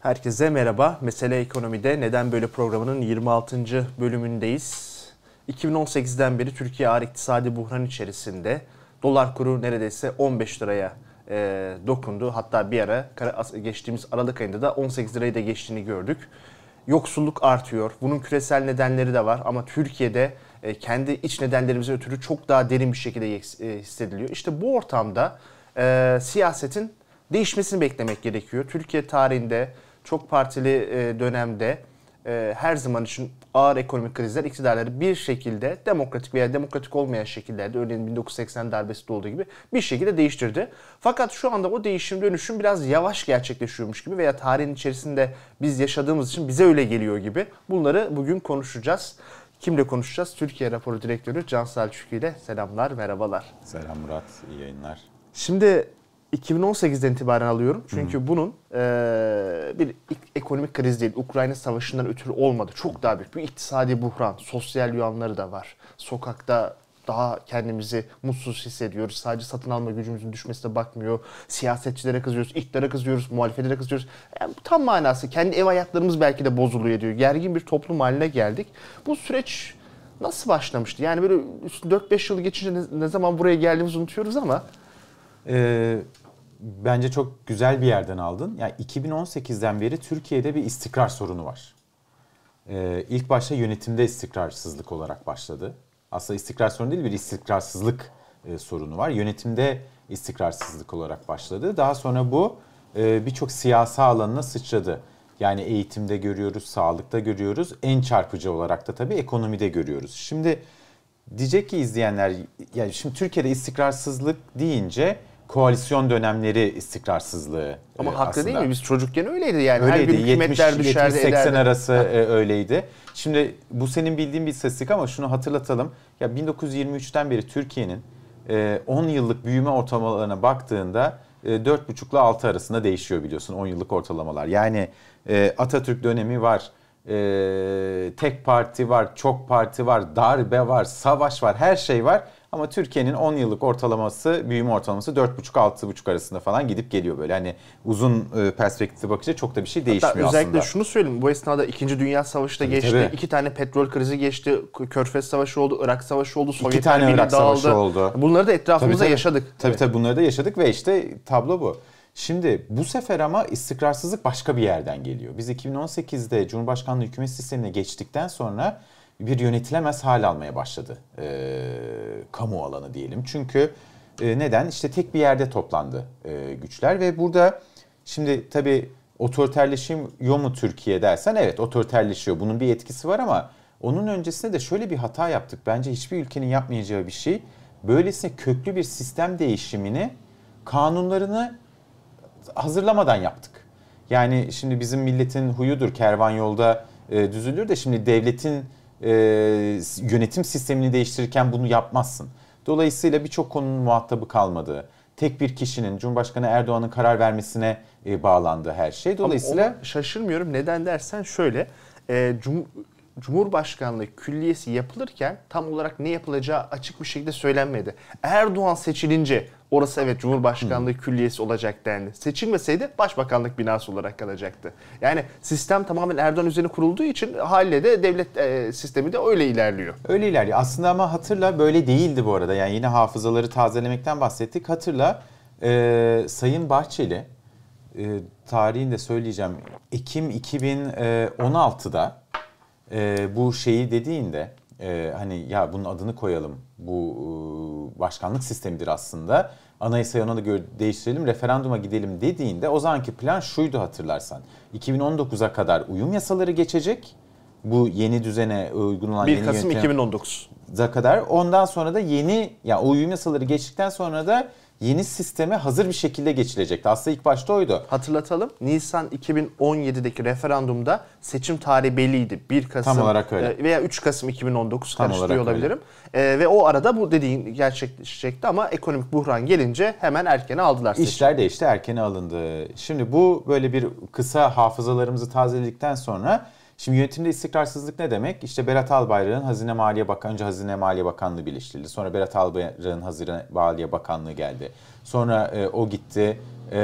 Herkese merhaba. Mesele Ekonomi'de Neden Böyle programının 26. bölümündeyiz. 2018'den beri Türkiye ağır iktisadi buhran içerisinde. Dolar kuru neredeyse 15 liraya e, dokundu. Hatta bir ara geçtiğimiz Aralık ayında da 18 lirayı da geçtiğini gördük. Yoksulluk artıyor. Bunun küresel nedenleri de var ama Türkiye'de e, kendi iç nedenlerimize ötürü çok daha derin bir şekilde e, hissediliyor. İşte bu ortamda e, siyasetin değişmesini beklemek gerekiyor. Türkiye tarihinde çok partili e, dönemde e, her zaman için ağır ekonomik krizler iktidarları bir şekilde demokratik veya demokratik olmayan şekillerde örneğin 1980 darbesi olduğu gibi bir şekilde değiştirdi. Fakat şu anda o değişim dönüşüm biraz yavaş gerçekleşiyormuş gibi veya tarihin içerisinde biz yaşadığımız için bize öyle geliyor gibi. Bunları bugün konuşacağız. Kimle konuşacağız? Türkiye Raporu Direktörü Can Selçuk ile selamlar, merhabalar. Selam Murat, iyi yayınlar. Şimdi 2018'den itibaren alıyorum. Çünkü Hı. bunun e, bir ekonomik kriz değil, Ukrayna savaşından ötürü olmadı. Çok daha büyük bir iktisadi buhran, sosyal yanları da var. Sokakta daha kendimizi mutsuz hissediyoruz. Sadece satın alma gücümüzün düşmesine bakmıyor. Siyasetçilere kızıyoruz, iktidara kızıyoruz, muhalefetlere kızıyoruz. Yani tam manası kendi ev hayatlarımız belki de bozuluyor diyor. Gergin bir toplum haline geldik. Bu süreç nasıl başlamıştı? Yani böyle 4-5 yıl geçince ne, ne zaman buraya geldiğimizi unutuyoruz ama... Ee, bence çok güzel bir yerden aldın. Yani 2018'den beri Türkiye'de bir istikrar sorunu var. Ee, ilk başta yönetimde istikrarsızlık olarak başladı. Aslında istikrar sorunu değil bir istikrarsızlık e, sorunu var. Yönetimde istikrarsızlık olarak başladı. Daha sonra bu e, birçok siyasi alanına sıçradı. Yani eğitimde görüyoruz, sağlıkta görüyoruz. En çarpıcı olarak da tabii ekonomide görüyoruz. Şimdi diyecek ki izleyenler, yani şimdi Türkiye'de istikrarsızlık deyince koalisyon dönemleri istikrarsızlığı Ama e, haklı aslında. değil mi? Biz çocukken öyleydi yani. Öyleydi. Her gün hükümetler 70, 70 80 arası e, öyleydi. Şimdi bu senin bildiğin bir istatistik ama şunu hatırlatalım. Ya 1923'ten beri Türkiye'nin e, 10 yıllık büyüme ortalamalarına baktığında e, 4,5 ile 6 arasında değişiyor biliyorsun 10 yıllık ortalamalar. Yani e, Atatürk dönemi var. E, tek parti var, çok parti var, darbe var, savaş var, her şey var. Ama Türkiye'nin 10 yıllık ortalaması, büyüme ortalaması 4,5-6,5 arasında falan gidip geliyor böyle. Hani uzun e, perspektife bakınca çok da bir şey değişmiyor Hatta özellikle aslında. şunu söyleyeyim. Bu esnada 2. Dünya Savaşı da geçti. Tabii. İki tane petrol krizi geçti. Körfez Savaşı oldu, Irak Savaşı oldu, Sovyetler İki tane Irak dağıldı. Savaşı oldu. Bunları da etrafımızda tabii, tabii. yaşadık. Tabii evet. tabii bunları da yaşadık ve işte tablo bu. Şimdi bu sefer ama istikrarsızlık başka bir yerden geliyor. Biz 2018'de Cumhurbaşkanlığı hükümet sistemine geçtikten sonra bir yönetilemez hal almaya başladı e, kamu alanı diyelim. Çünkü e, neden? İşte tek bir yerde toplandı e, güçler ve burada şimdi tabii otoriterleşiyor mu Türkiye dersen evet otoriterleşiyor. Bunun bir etkisi var ama onun öncesinde de şöyle bir hata yaptık. Bence hiçbir ülkenin yapmayacağı bir şey. Böylesine köklü bir sistem değişimini kanunlarını hazırlamadan yaptık. Yani şimdi bizim milletin huyudur kervan yolda e, düzülür de şimdi devletin e, yönetim sistemini değiştirirken bunu yapmazsın. Dolayısıyla birçok konunun muhatabı kalmadı. Tek bir kişinin Cumhurbaşkanı Erdoğan'ın karar vermesine e, bağlandı her şey. Dolayısıyla şaşırmıyorum. Neden dersen şöyle. E, Cum Cumhurbaşkanlığı külliyesi yapılırken tam olarak ne yapılacağı açık bir şekilde söylenmedi. Erdoğan seçilince orası evet Cumhurbaşkanlığı hmm. külliyesi olacak dendi. Seçilmeseydi başbakanlık binası olarak kalacaktı. Yani sistem tamamen Erdoğan üzerine kurulduğu için haliyle de devlet e, sistemi de öyle ilerliyor. Öyle ilerliyor. Aslında ama hatırla böyle değildi bu arada. Yani yine hafızaları tazelemekten bahsettik. Hatırla e, Sayın Bahçeli e, tarihini de söyleyeceğim. Ekim 2016'da e, bu şeyi dediğinde e, hani ya bunun adını koyalım bu e, başkanlık sistemidir aslında anayasayı ona da göre değiştirelim referanduma gidelim dediğinde o zamanki plan şuydu hatırlarsan. 2019'a kadar uyum yasaları geçecek. Bu yeni düzene uygun olan 1 yeni Kasım 2019'a kadar. Ondan sonra da yeni ya yani uyum yasaları geçtikten sonra da yeni sisteme hazır bir şekilde geçilecekti. Aslında ilk başta oydu. Hatırlatalım. Nisan 2017'deki referandumda seçim tarihi belliydi. 1 Kasım Tam olarak öyle. E, veya 3 Kasım 2019 Tam karıştırıyor olabilirim. E, ve o arada bu dediğin gerçekleşecekti ama ekonomik buhran gelince hemen erkene aldılar seçim. İşler değişti, erkene alındı. Şimdi bu böyle bir kısa hafızalarımızı tazeledikten sonra Şimdi yönetimde istikrarsızlık ne demek? İşte Berat Albayrak'ın Hazine Maliye Bakanı, önce Hazine Maliye Bakanlığı birleştirildi. Sonra Berat Albayrak'ın Hazine Maliye Bakanlığı geldi. Sonra e, o gitti, e,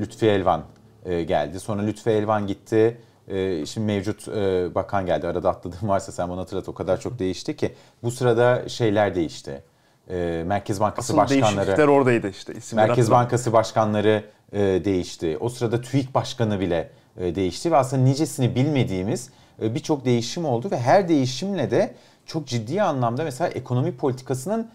Lütfi Elvan e, geldi. Sonra Lütfü Elvan gitti. E, şimdi mevcut e, bakan geldi. Arada atladığım varsa sen bana hatırlat. O kadar çok değişti ki. Bu sırada şeyler değişti. E, Merkez Bankası Asıl başkanları. oradaydı işte. İsimler Merkez hatırlamıyorum. Bankası başkanları e, değişti. O sırada TÜİK başkanı bile e, değişti ve aslında nicesini bilmediğimiz birçok değişim oldu ve her değişimle de çok ciddi anlamda mesela ekonomi politikasının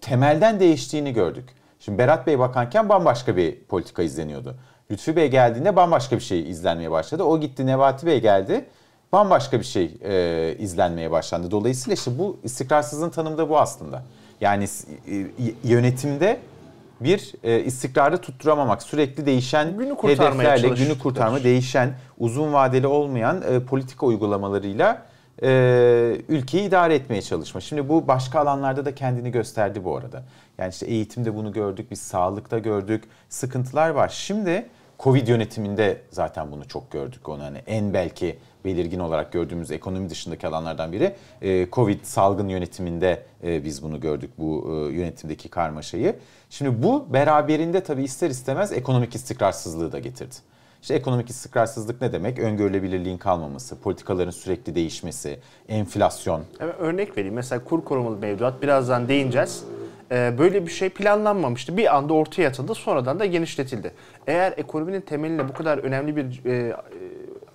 temelden değiştiğini gördük. Şimdi Berat Bey bakanken bambaşka bir politika izleniyordu. Lütfü Bey geldiğinde bambaşka bir şey izlenmeye başladı. O gitti Nebati Bey geldi bambaşka bir şey e, izlenmeye başlandı. Dolayısıyla işte bu istikrarsızlığın tanımı da bu aslında. Yani e, yönetimde bir e, istikrarı tutturamamak, sürekli değişen Günü hedeflerle, günü kurtarma, değişen, uzun vadeli olmayan e, politika uygulamalarıyla e, ülkeyi idare etmeye çalışma. Şimdi bu başka alanlarda da kendini gösterdi bu arada. Yani işte eğitimde bunu gördük, biz sağlıkta gördük, sıkıntılar var. Şimdi Covid yönetiminde zaten bunu çok gördük. Onu hani en belki belirgin olarak gördüğümüz ekonomi dışındaki alanlardan biri. E, Covid salgın yönetiminde e, biz bunu gördük bu e, yönetimdeki karmaşayı. Şimdi bu beraberinde tabii ister istemez ekonomik istikrarsızlığı da getirdi. İşte ekonomik istikrarsızlık ne demek? Öngörülebilirliğin kalmaması, politikaların sürekli değişmesi, enflasyon. Evet, örnek vereyim. Mesela kur korumalı mevduat birazdan değineceğiz. Ee, böyle bir şey planlanmamıştı. Bir anda ortaya atıldı sonradan da genişletildi. Eğer ekonominin temeline bu kadar önemli bir e, e,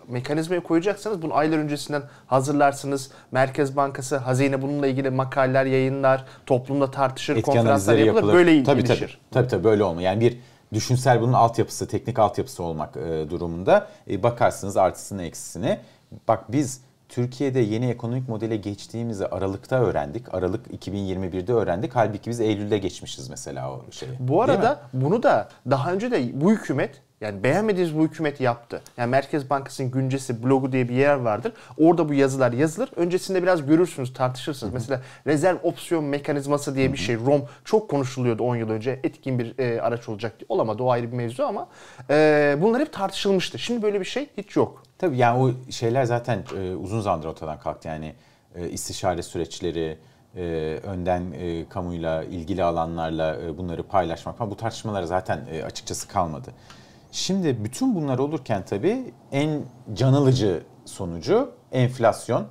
mekanizmayı koyacaksanız bunu aylar öncesinden hazırlarsınız. Merkez Bankası, hazine bununla ilgili makaleler yayınlar, toplumda tartışır, etki konferanslar yapılır. yapılır. Böyle tabii, gelişir. tabii, tabii tabii böyle olmuyor. Yani bir düşünsel bunun altyapısı, teknik altyapısı olmak e, durumunda e, bakarsınız artısını eksisini. Bak biz Türkiye'de yeni ekonomik modele geçtiğimizi Aralık'ta öğrendik. Aralık 2021'de öğrendik. Halbuki biz Eylül'de geçmişiz mesela o şeyi. Bu arada bunu da daha önce de bu hükümet yani beğenmediğiniz bu hükümet yaptı. Yani Merkez Bankası'nın güncesi blogu diye bir yer vardır. Orada bu yazılar yazılır. Öncesinde biraz görürsünüz, tartışırsınız. Mesela rezerv opsiyon mekanizması diye bir şey. ROM çok konuşuluyordu 10 yıl önce. Etkin bir e, araç olacak diye. Olamadı o ayrı bir mevzu ama e, bunlar hep tartışılmıştı. Şimdi böyle bir şey hiç yok. Tabii yani o şeyler zaten e, uzun zamandır ortadan kalktı. Yani e, istişare süreçleri, e, önden e, kamuyla ilgili alanlarla e, bunları paylaşmak falan bu tartışmalar zaten e, açıkçası kalmadı. Şimdi bütün bunlar olurken tabii en can alıcı sonucu enflasyon,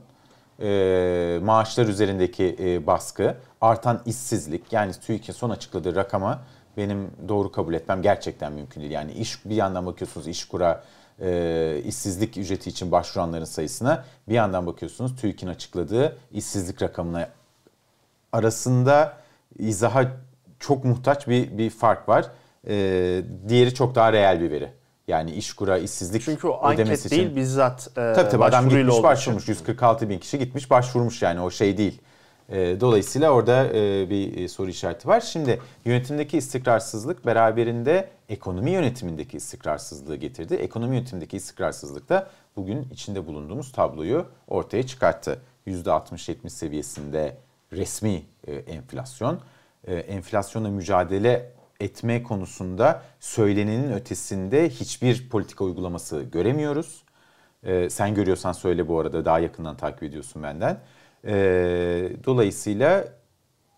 e, maaşlar üzerindeki e, baskı, artan işsizlik. Yani TÜİK'in son açıkladığı rakama benim doğru kabul etmem gerçekten mümkün değil. Yani iş bir yandan bakıyorsunuz işkura e, işsizlik ücreti için başvuranların sayısına, bir yandan bakıyorsunuz TÜİK'in açıkladığı işsizlik rakamına arasında izaha çok muhtaç bir bir fark var. Ee, diğeri çok daha reel bir veri. Yani işkura, işsizlik Çünkü o anket ödemesi değil için. bizzat e, Tabii tabii adam gitmiş başvurmuş. için. 146 bin kişi gitmiş başvurmuş yani o şey değil. Ee, dolayısıyla orada e, bir e, soru işareti var. Şimdi yönetimdeki istikrarsızlık beraberinde ekonomi yönetimindeki istikrarsızlığı getirdi. Ekonomi yönetimindeki istikrarsızlık da bugün içinde bulunduğumuz tabloyu ortaya çıkarttı. %60-70 seviyesinde resmi e, enflasyon. E, enflasyonla mücadele etme konusunda söylenenin ötesinde hiçbir politika uygulaması göremiyoruz. E, sen görüyorsan söyle bu arada daha yakından takip ediyorsun benden. E, dolayısıyla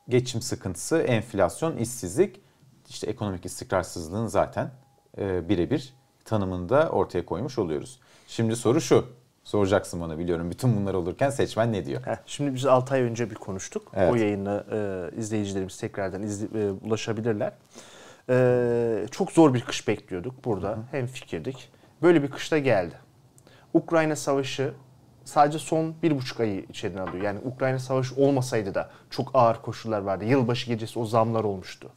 geçim sıkıntısı, enflasyon, işsizlik, işte ekonomik istikrarsızlığın zaten e, birebir tanımında ortaya koymuş oluyoruz. Şimdi soru şu, soracaksın bana biliyorum bütün bunlar olurken seçmen ne diyor? Heh, Şimdi biz 6 ay önce bir konuştuk. Evet. O yayını e, izleyicilerimiz tekrardan izle, e, ulaşabilirler. E, çok zor bir kış bekliyorduk burada. Hem fikirdik. Böyle bir kışta geldi. Ukrayna Savaşı sadece son bir buçuk ayı içerine alıyor. Yani Ukrayna Savaşı olmasaydı da çok ağır koşullar vardı. Yılbaşı gecesi o zamlar olmuştu.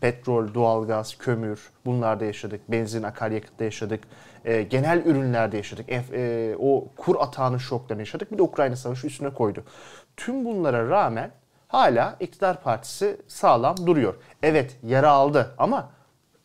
Petrol, doğalgaz, kömür bunlarda yaşadık. Benzin, akaryakıtta yaşadık. E, genel ürünlerde yaşadık. Enf- e, o kur atağının şoklarını yaşadık. Bir de Ukrayna Savaşı üstüne koydu. Tüm bunlara rağmen hala iktidar partisi sağlam duruyor. Evet yara aldı ama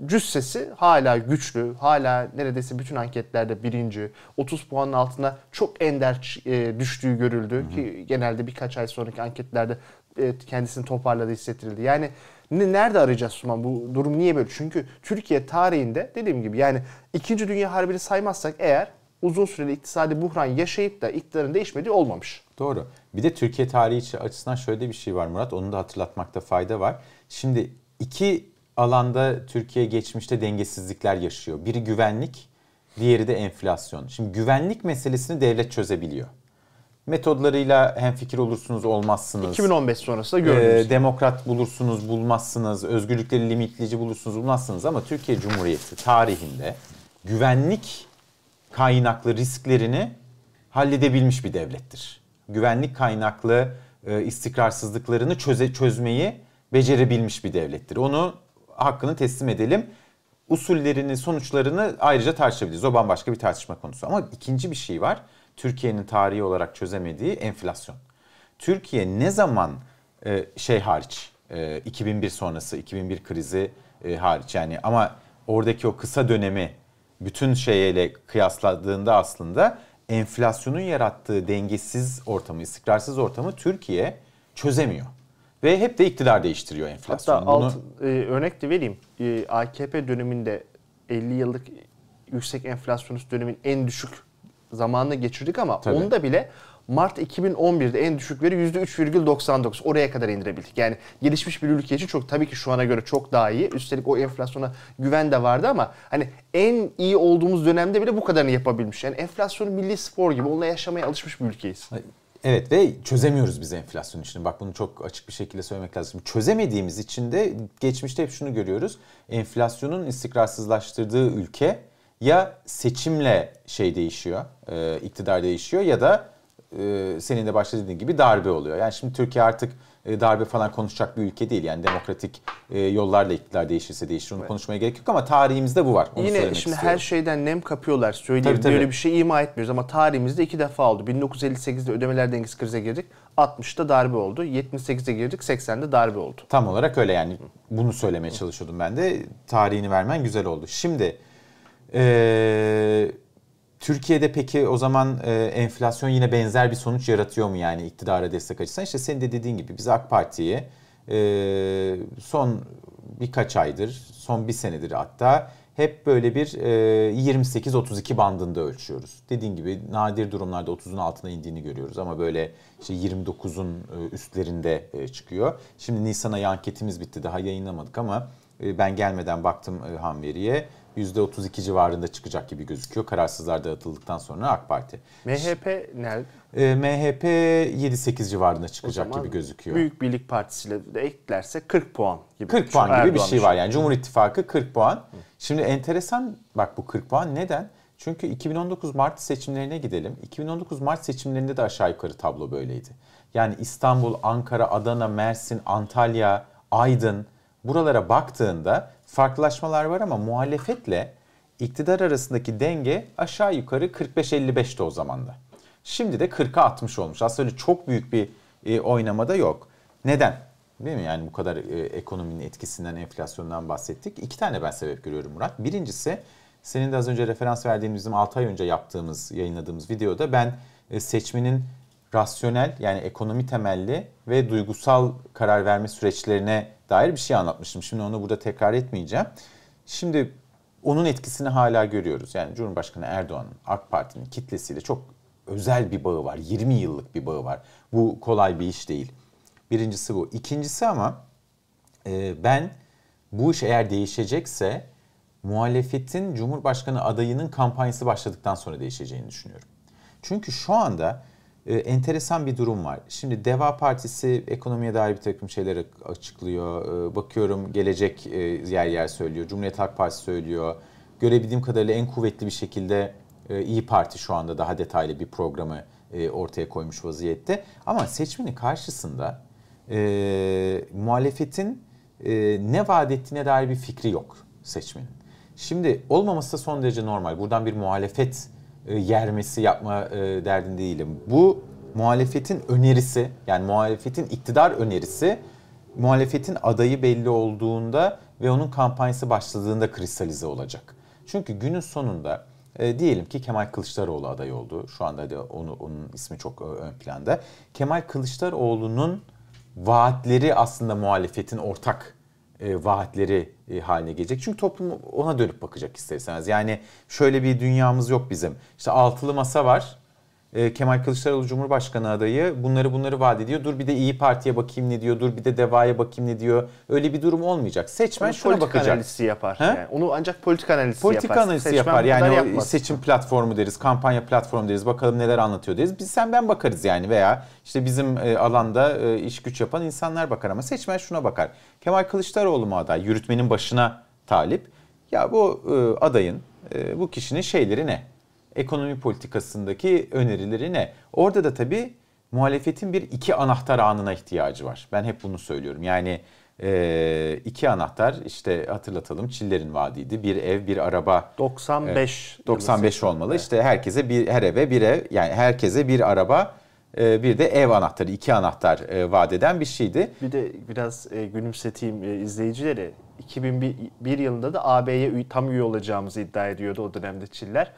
cüssesi hala güçlü. Hala neredeyse bütün anketlerde birinci. 30 puanın altına çok ender e, düştüğü görüldü. Ki genelde birkaç ay sonraki anketlerde e, kendisini toparladı hissettirildi. Yani ne, nerede arayacağız Suman? Bu durum niye böyle? Çünkü Türkiye tarihinde dediğim gibi yani 2. Dünya Harbi'ni saymazsak eğer uzun süreli iktisadi buhran yaşayıp da iktidarın değişmediği olmamış. Doğru. Bir de Türkiye tarihi açısından şöyle bir şey var Murat. Onu da hatırlatmakta fayda var. Şimdi iki alanda Türkiye geçmişte dengesizlikler yaşıyor. Biri güvenlik, diğeri de enflasyon. Şimdi güvenlik meselesini devlet çözebiliyor. Metodlarıyla hem fikir olursunuz olmazsınız. 2015 sonrası da gördünüz. Ee, demokrat bulursunuz bulmazsınız. Özgürlükleri limitleyici bulursunuz bulmazsınız. Ama Türkiye Cumhuriyeti tarihinde güvenlik kaynaklı risklerini halledebilmiş bir devlettir. Güvenlik kaynaklı e, istikrarsızlıklarını çöze, çözmeyi becerebilmiş bir devlettir. Onu hakkını teslim edelim. Usullerini, sonuçlarını ayrıca tartışabiliriz. O bambaşka bir tartışma konusu. Ama ikinci bir şey var. Türkiye'nin tarihi olarak çözemediği enflasyon. Türkiye ne zaman e, şey hariç, e, 2001 sonrası, 2001 krizi e, hariç yani ama oradaki o kısa dönemi bütün şeyle kıyasladığında aslında enflasyonun yarattığı dengesiz ortamı, istikrarsız ortamı Türkiye çözemiyor. Ve hep de iktidar değiştiriyor enflasyon. Hatta alt, e, örnek de vereyim. E, AKP döneminde 50 yıllık yüksek enflasyonist dönemin en düşük zamanını geçirdik ama Tabii. onda bile Mart 2011'de en düşük veri %3,99. Oraya kadar indirebildik. Yani gelişmiş bir ülke için çok tabii ki şu ana göre çok daha iyi. Üstelik o enflasyona güven de vardı ama hani en iyi olduğumuz dönemde bile bu kadarını yapabilmiş. Yani enflasyonu milli spor gibi onunla yaşamaya alışmış bir ülkeyiz. Evet ve çözemiyoruz biz enflasyon işini. Bak bunu çok açık bir şekilde söylemek lazım. Çözemediğimiz için de geçmişte hep şunu görüyoruz. Enflasyonun istikrarsızlaştırdığı ülke ya seçimle şey değişiyor, e, iktidar değişiyor ya da e, senin de başta dediğin gibi darbe oluyor. Yani şimdi Türkiye artık darbe falan konuşacak bir ülke değil. Yani demokratik e, yollarla iktidar değişirse değişir. Onu evet. konuşmaya gerek yok ama tarihimizde bu var. Onu Yine şimdi istiyorum. her şeyden nem kapıyorlar söyleyeyim. Tabii, tabii. Böyle bir şey ima etmiyoruz ama tarihimizde iki defa oldu. 1958'de ödemeler dengesi krize girdik. 60'da darbe oldu. 78'de girdik. 80'de darbe oldu. Tam olarak öyle yani. Bunu söylemeye çalışıyordum ben de. Tarihini vermen güzel oldu. Şimdi eee Türkiye'de peki o zaman e, enflasyon yine benzer bir sonuç yaratıyor mu yani iktidara destek açısından? İşte senin de dediğin gibi biz AK Parti'ye e, son birkaç aydır, son bir senedir hatta hep böyle bir e, 28-32 bandında ölçüyoruz. Dediğin gibi nadir durumlarda 30'un altına indiğini görüyoruz ama böyle işte 29'un e, üstlerinde e, çıkıyor. Şimdi Nisan ayı anketimiz bitti daha yayınlamadık ama e, ben gelmeden baktım e, ham veriye. %32 civarında çıkacak gibi gözüküyor. Kararsızlar dağıtıldıktan sonra AK Parti. MHP nerede? E, MHP 7-8 civarında çıkacak gibi gözüküyor. Büyük Birlik Partisi ile de eklerse 40 puan gibi. 40 puan gibi Erdoğan bir şey var yani. Cumhur İttifakı 40 puan. Hı. Şimdi enteresan bak bu 40 puan neden? Çünkü 2019 Mart seçimlerine gidelim. 2019 Mart seçimlerinde de aşağı yukarı tablo böyleydi. Yani İstanbul, Ankara, Adana, Mersin, Antalya, Aydın buralara baktığında farklılaşmalar var ama muhalefetle iktidar arasındaki denge aşağı yukarı 45-55'ti o zaman da. Şimdi de 40'a 60 olmuş. Aslında öyle çok büyük bir e, oynamada yok. Neden? Değil mi? Yani bu kadar e, ekonominin etkisinden, enflasyondan bahsettik. İki tane ben sebep görüyorum Murat. Birincisi senin de az önce referans verdiğimiz bizim 6 ay önce yaptığımız, yayınladığımız videoda ben e, seçmenin rasyonel yani ekonomi temelli ve duygusal karar verme süreçlerine dair bir şey anlatmıştım. Şimdi onu burada tekrar etmeyeceğim. Şimdi onun etkisini hala görüyoruz. Yani Cumhurbaşkanı Erdoğan'ın AK Parti'nin kitlesiyle çok özel bir bağı var. 20 yıllık bir bağı var. Bu kolay bir iş değil. Birincisi bu. İkincisi ama e, ben bu iş eğer değişecekse muhalefetin Cumhurbaşkanı adayının kampanyası başladıktan sonra değişeceğini düşünüyorum. Çünkü şu anda e, enteresan bir durum var. Şimdi Deva Partisi ekonomiye dair bir takım şeyler açıklıyor. E, bakıyorum gelecek e, yer yer söylüyor. Cumhuriyet Halk Partisi söylüyor. Görebildiğim kadarıyla en kuvvetli bir şekilde e, İyi Parti şu anda daha detaylı bir programı e, ortaya koymuş vaziyette. Ama seçmenin karşısında e, muhalefetin e, ne vaat ettiğine dair bir fikri yok seçmenin. Şimdi olmaması da son derece normal. Buradan bir muhalefet e, yermesi yapma e, derdinde değilim. Bu muhalefetin önerisi yani muhalefetin iktidar önerisi muhalefetin adayı belli olduğunda ve onun kampanyası başladığında kristalize olacak. Çünkü günün sonunda e, diyelim ki Kemal Kılıçdaroğlu aday oldu. Şu anda da onu, onun ismi çok e, ön planda. Kemal Kılıçdaroğlu'nun vaatleri aslında muhalefetin ortak e, vaatleri e, haline gelecek. Çünkü toplum ona dönüp bakacak ister istemez. Yani şöyle bir dünyamız yok bizim. İşte altılı masa var. E, Kemal Kılıçdaroğlu Cumhurbaşkanı adayı bunları bunları vaat ediyor. Dur bir de İyi Parti'ye bakayım ne diyor. Dur bir de DEVA'ya bakayım ne diyor. Öyle bir durum olmayacak. Seçmen Onu şuna bakacak. analizi yapar. Yani. Onu ancak politika analizi Politika yapar. analizi Seçmen yapar. Yani yapmaz. seçim platformu deriz, kampanya platformu deriz. Bakalım neler anlatıyor deriz. Biz sen ben bakarız yani veya işte bizim e, alanda e, iş güç yapan insanlar bakar ama seçmen şuna bakar. Kemal Kılıçdaroğlu mu aday? Yürütmenin başına talip. Ya bu e, adayın, e, bu kişinin şeyleri ne? Ekonomi politikasındaki önerileri ne? Orada da tabii muhalefetin bir iki anahtar anına ihtiyacı var. Ben hep bunu söylüyorum. Yani e, iki anahtar işte hatırlatalım Çiller'in vaadiydi. Bir ev, bir araba 95. 95 olmalı. İşte herkese bir her eve bir ev yani herkese bir araba e, bir de ev anahtarı iki anahtar e, vaat eden bir şeydi. Bir de biraz e, gülümseteyim e, izleyicileri. 2001 yılında da AB'ye tam üye olacağımızı iddia ediyordu o dönemde Çiller.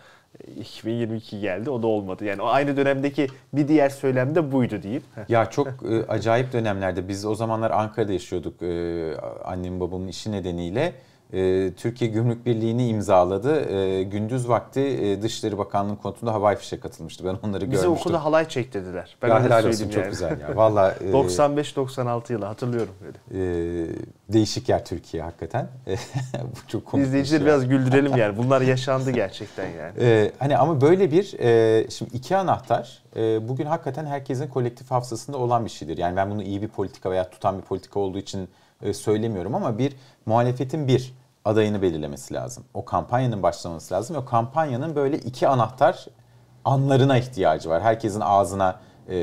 E, 2022 geldi o da olmadı. Yani o aynı dönemdeki bir diğer söylem de buydu diyeyim. Ya çok e, acayip dönemlerde biz o zamanlar Ankara'da yaşıyorduk e, annemin babamın işi nedeniyle. E, Türkiye Gümrük Birliği'ni imzaladı. E, gündüz vakti e, Dışişleri Bakanlığı konutunda havai fişek katılmıştı. Ben onları Bize görmüştüm. okulda halay çektirdiler. Ben ya helal olsun söyleyeyim çok yani. güzel ya. Valla e, 95-96 yılı hatırlıyorum böyle. e, değişik yer Türkiye hakikaten. Bu çok komik. bir İzleyicileri şey. biraz güldürelim yani. Bunlar yaşandı gerçekten yani. Hani ama böyle bir e, şimdi iki anahtar e, bugün hakikaten herkesin kolektif hafızasında olan bir şeydir. Yani ben bunu iyi bir politika veya tutan bir politika olduğu için e, söylemiyorum ama bir muhalefetin bir adayını belirlemesi lazım. O kampanyanın başlaması lazım. ve O kampanyanın böyle iki anahtar anlarına ihtiyacı var. Herkesin ağzına e,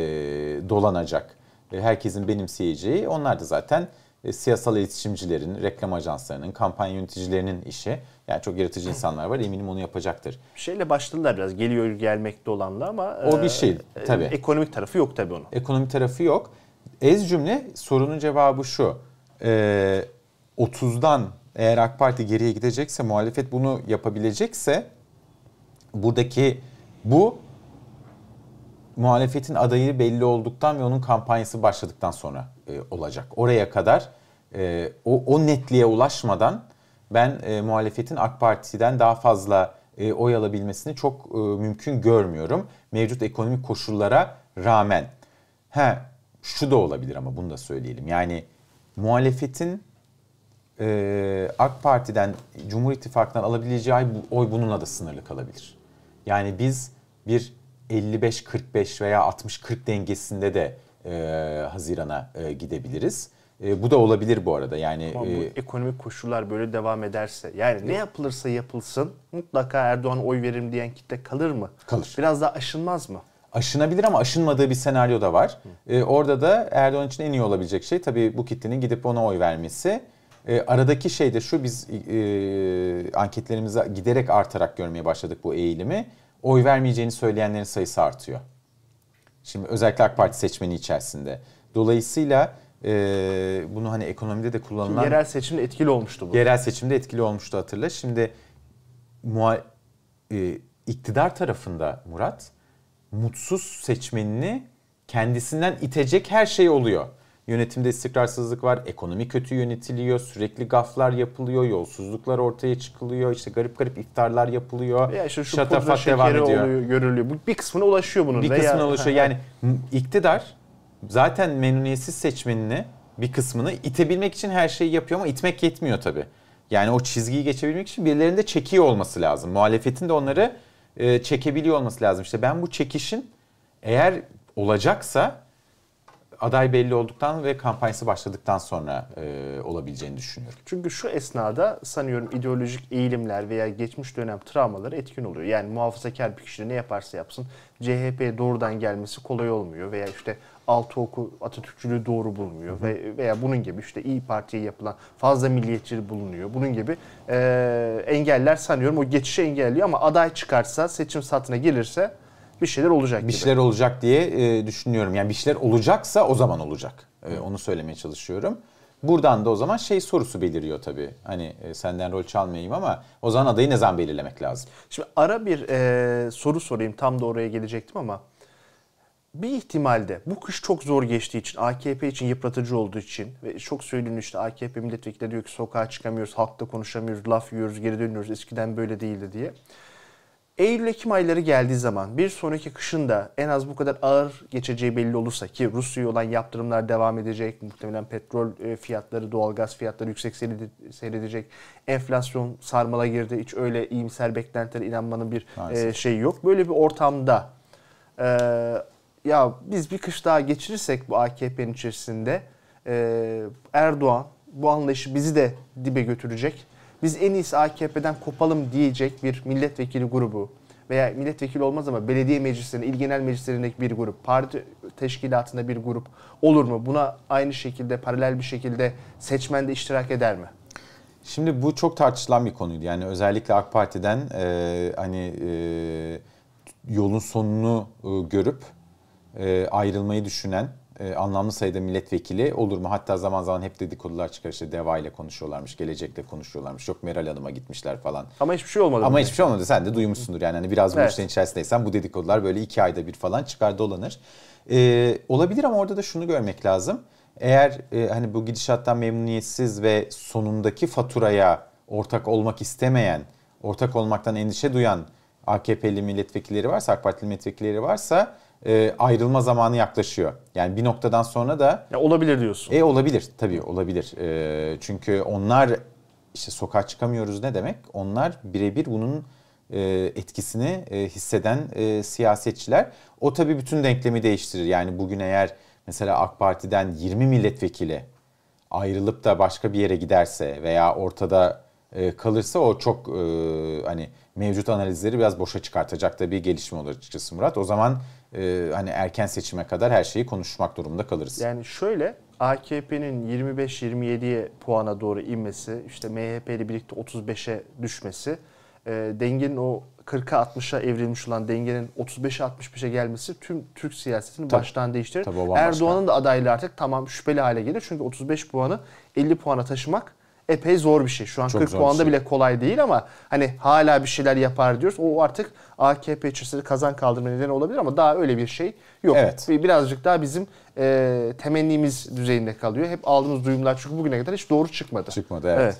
dolanacak, e, herkesin benimseyeceği. Onlar da zaten e, siyasal iletişimcilerin, reklam ajanslarının, kampanya yöneticilerinin işi. Yani çok yaratıcı insanlar var eminim onu yapacaktır. Bir şeyle başladılar biraz. Geliyor gelmekte olanla ama O bir şey, e, tabii. Ekonomik tarafı yok tabii onun. Ekonomi tarafı yok. Ez cümle sorunun cevabı şu. Ee, 30'dan eğer AK Parti geriye gidecekse, muhalefet bunu yapabilecekse buradaki bu muhalefetin adayı belli olduktan ve onun kampanyası başladıktan sonra e, olacak. Oraya kadar e, o, o netliğe ulaşmadan ben e, muhalefetin AK Parti'den daha fazla e, oy alabilmesini çok e, mümkün görmüyorum. Mevcut ekonomik koşullara rağmen. Ha şu da olabilir ama bunu da söyleyelim. Yani muhalefetin e, AK Parti'den, Cumhur İttifakı'ndan alabileceği oy bununla da sınırlı kalabilir. Yani biz bir 55-45 veya 60-40 dengesinde de e, Haziran'a e, gidebiliriz. E, bu da olabilir bu arada. Yani Ama bu e, ekonomik koşullar böyle devam ederse yani ne yapılırsa yapılsın mutlaka Erdoğan oy veririm diyen kitle kalır mı? Kalır. Biraz daha aşınmaz mı? aşınabilir ama aşınmadığı bir senaryo da var. E, orada da Erdoğan için en iyi olabilecek şey tabii bu kitlenin gidip ona oy vermesi. E, aradaki şey de şu biz e, anketlerimize giderek artarak görmeye başladık bu eğilimi. Oy vermeyeceğini söyleyenlerin sayısı artıyor. Şimdi özellikle AK Parti seçmeni içerisinde. Dolayısıyla e, bunu hani ekonomide de kullanılan Yerel seçimde etkili olmuştu bu. yerel seçimde etkili olmuştu hatırla. Şimdi muha- e, iktidar tarafında Murat mutsuz seçmenini kendisinden itecek her şey oluyor. Yönetimde istikrarsızlık var, ekonomi kötü yönetiliyor, sürekli gaflar yapılıyor, yolsuzluklar ortaya çıkılıyor, işte garip garip iftarlar yapılıyor. Ya işte şu şatafat devam ediyor. oluyor, görülüyor. Bir kısmına ulaşıyor bunun. Bir kısmına ulaşıyor. Yani iktidar zaten memnuniyetsiz seçmenini bir kısmını itebilmek için her şeyi yapıyor ama itmek yetmiyor tabii. Yani o çizgiyi geçebilmek için birilerinin de çekiyor olması lazım. Muhalefetin de onları e, çekebiliyor olması lazım. İşte ben bu çekişin eğer olacaksa aday belli olduktan ve kampanyası başladıktan sonra e, olabileceğini düşünüyorum. Çünkü şu esnada sanıyorum ideolojik eğilimler veya geçmiş dönem travmaları etkin oluyor. Yani muhafazakar bir kişi ne yaparsa yapsın CHP'ye doğrudan gelmesi kolay olmuyor veya işte altı oku Atatürkçülüğü doğru bulmuyor ve veya bunun gibi işte İyi Parti'ye yapılan fazla milliyetçilik bulunuyor. Bunun gibi e, engeller sanıyorum o geçişi engelliyor ama aday çıkarsa seçim saatine gelirse bir şeyler olacak Bir gibi. şeyler olacak diye e, düşünüyorum. Yani bir şeyler olacaksa o zaman olacak. E, onu söylemeye çalışıyorum. Buradan da o zaman şey sorusu beliriyor tabii. Hani e, senden rol çalmayayım ama o zaman adayı ne zaman belirlemek lazım? Şimdi ara bir e, soru sorayım. Tam da oraya gelecektim ama bir ihtimalde bu kış çok zor geçtiği için, AKP için yıpratıcı olduğu için ve çok söyleniyor işte AKP milletvekilleri diyor ki sokağa çıkamıyoruz, halkla konuşamıyoruz, laf yiyoruz, geri dönüyoruz, eskiden böyle değildi diye. Eylül-Ekim ayları geldiği zaman bir sonraki kışın da en az bu kadar ağır geçeceği belli olursa ki Rusya'ya olan yaptırımlar devam edecek. Muhtemelen petrol e, fiyatları, doğalgaz fiyatları yüksek seyredecek. Enflasyon sarmala girdi. Hiç öyle iyimser beklentilere inanmanın bir e, şeyi yok. Böyle bir ortamda e, ya biz bir kış daha geçirirsek bu AKP'nin içerisinde Erdoğan bu anlayışı bizi de dibe götürecek biz en iyisi AKP'den kopalım diyecek bir milletvekili grubu veya milletvekili olmaz ama belediye meclislerinde, il genel meclislerindeki bir grup, parti teşkilatında bir grup olur mu? Buna aynı şekilde, paralel bir şekilde seçmen de iştirak eder mi? Şimdi bu çok tartışılan bir konuydu. Yani özellikle AK Parti'den e, hani e, yolun sonunu e, görüp e, ayrılmayı düşünen e, anlamlı sayıda milletvekili olur mu? Hatta zaman zaman hep dedikodular çıkar işte DEVA ile konuşuyorlarmış, gelecekle konuşuyorlarmış. Yok Meral Hanım'a gitmişler falan. Ama hiçbir şey olmadı. Ama hiçbir şey olmadı. Sen de duymuşsundur yani. Hani biraz bu evet. işlerin içerisindeysen bu dedikodular böyle iki ayda bir falan çıkar dolanır. Ee, olabilir ama orada da şunu görmek lazım. Eğer e, hani bu gidişattan memnuniyetsiz ve sonundaki faturaya ortak olmak istemeyen, ortak olmaktan endişe duyan AKP'li milletvekilleri varsa, AK Partili milletvekilleri varsa e, ayrılma zamanı yaklaşıyor. Yani bir noktadan sonra da... Ya olabilir diyorsun. E olabilir tabii olabilir. E, çünkü onlar işte sokağa çıkamıyoruz ne demek? Onlar birebir bunun e, etkisini e, hisseden e, siyasetçiler. O tabii bütün denklemi değiştirir. Yani bugün eğer mesela AK Parti'den 20 milletvekili ayrılıp da başka bir yere giderse veya ortada e, kalırsa o çok e, hani mevcut analizleri biraz boşa çıkartacak da bir gelişme olur açıkçası Murat. O zaman e, hani erken seçime kadar her şeyi konuşmak durumunda kalırız. Yani şöyle AKP'nin 25-27'ye puana doğru inmesi, işte MHP ile birlikte 35'e düşmesi, e, dengenin o 40'a 60'a evrilmiş olan dengenin 35'e 65'e gelmesi tüm Türk siyasetini tabii, baştan değiştirir. Erdoğan'ın da adaylığı artık tamam şüpheli hale gelir. Çünkü 35 puanı 50 puana taşımak epey zor bir şey. Şu an Çok 40 puanda şey. bile kolay değil ama hani hala bir şeyler yapar diyoruz. O artık AKP içerisinde kazan kaldırma nedeni olabilir ama daha öyle bir şey yok. Evet. Birazcık daha bizim e, temennimiz düzeyinde kalıyor. Hep aldığımız duyumlar çünkü bugüne kadar hiç doğru çıkmadı. Çıkmadı evet. evet.